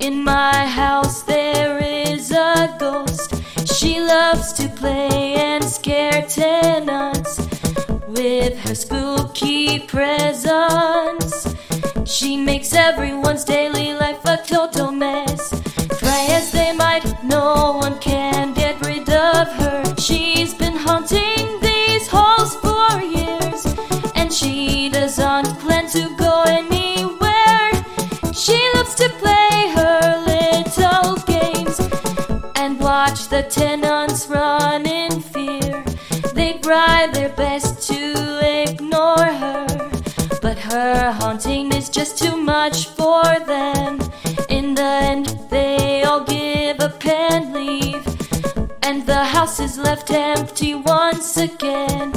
In my house there is a ghost. She loves to play and scare tenants with her spooky presence. She makes everyone's daily life a total doesn't plan to go anywhere. She loves to play her little games and watch the tenants run in fear. They try their best to ignore her, but her haunting is just too much for them. In the end, they all give up and leave, and the house is left empty once again.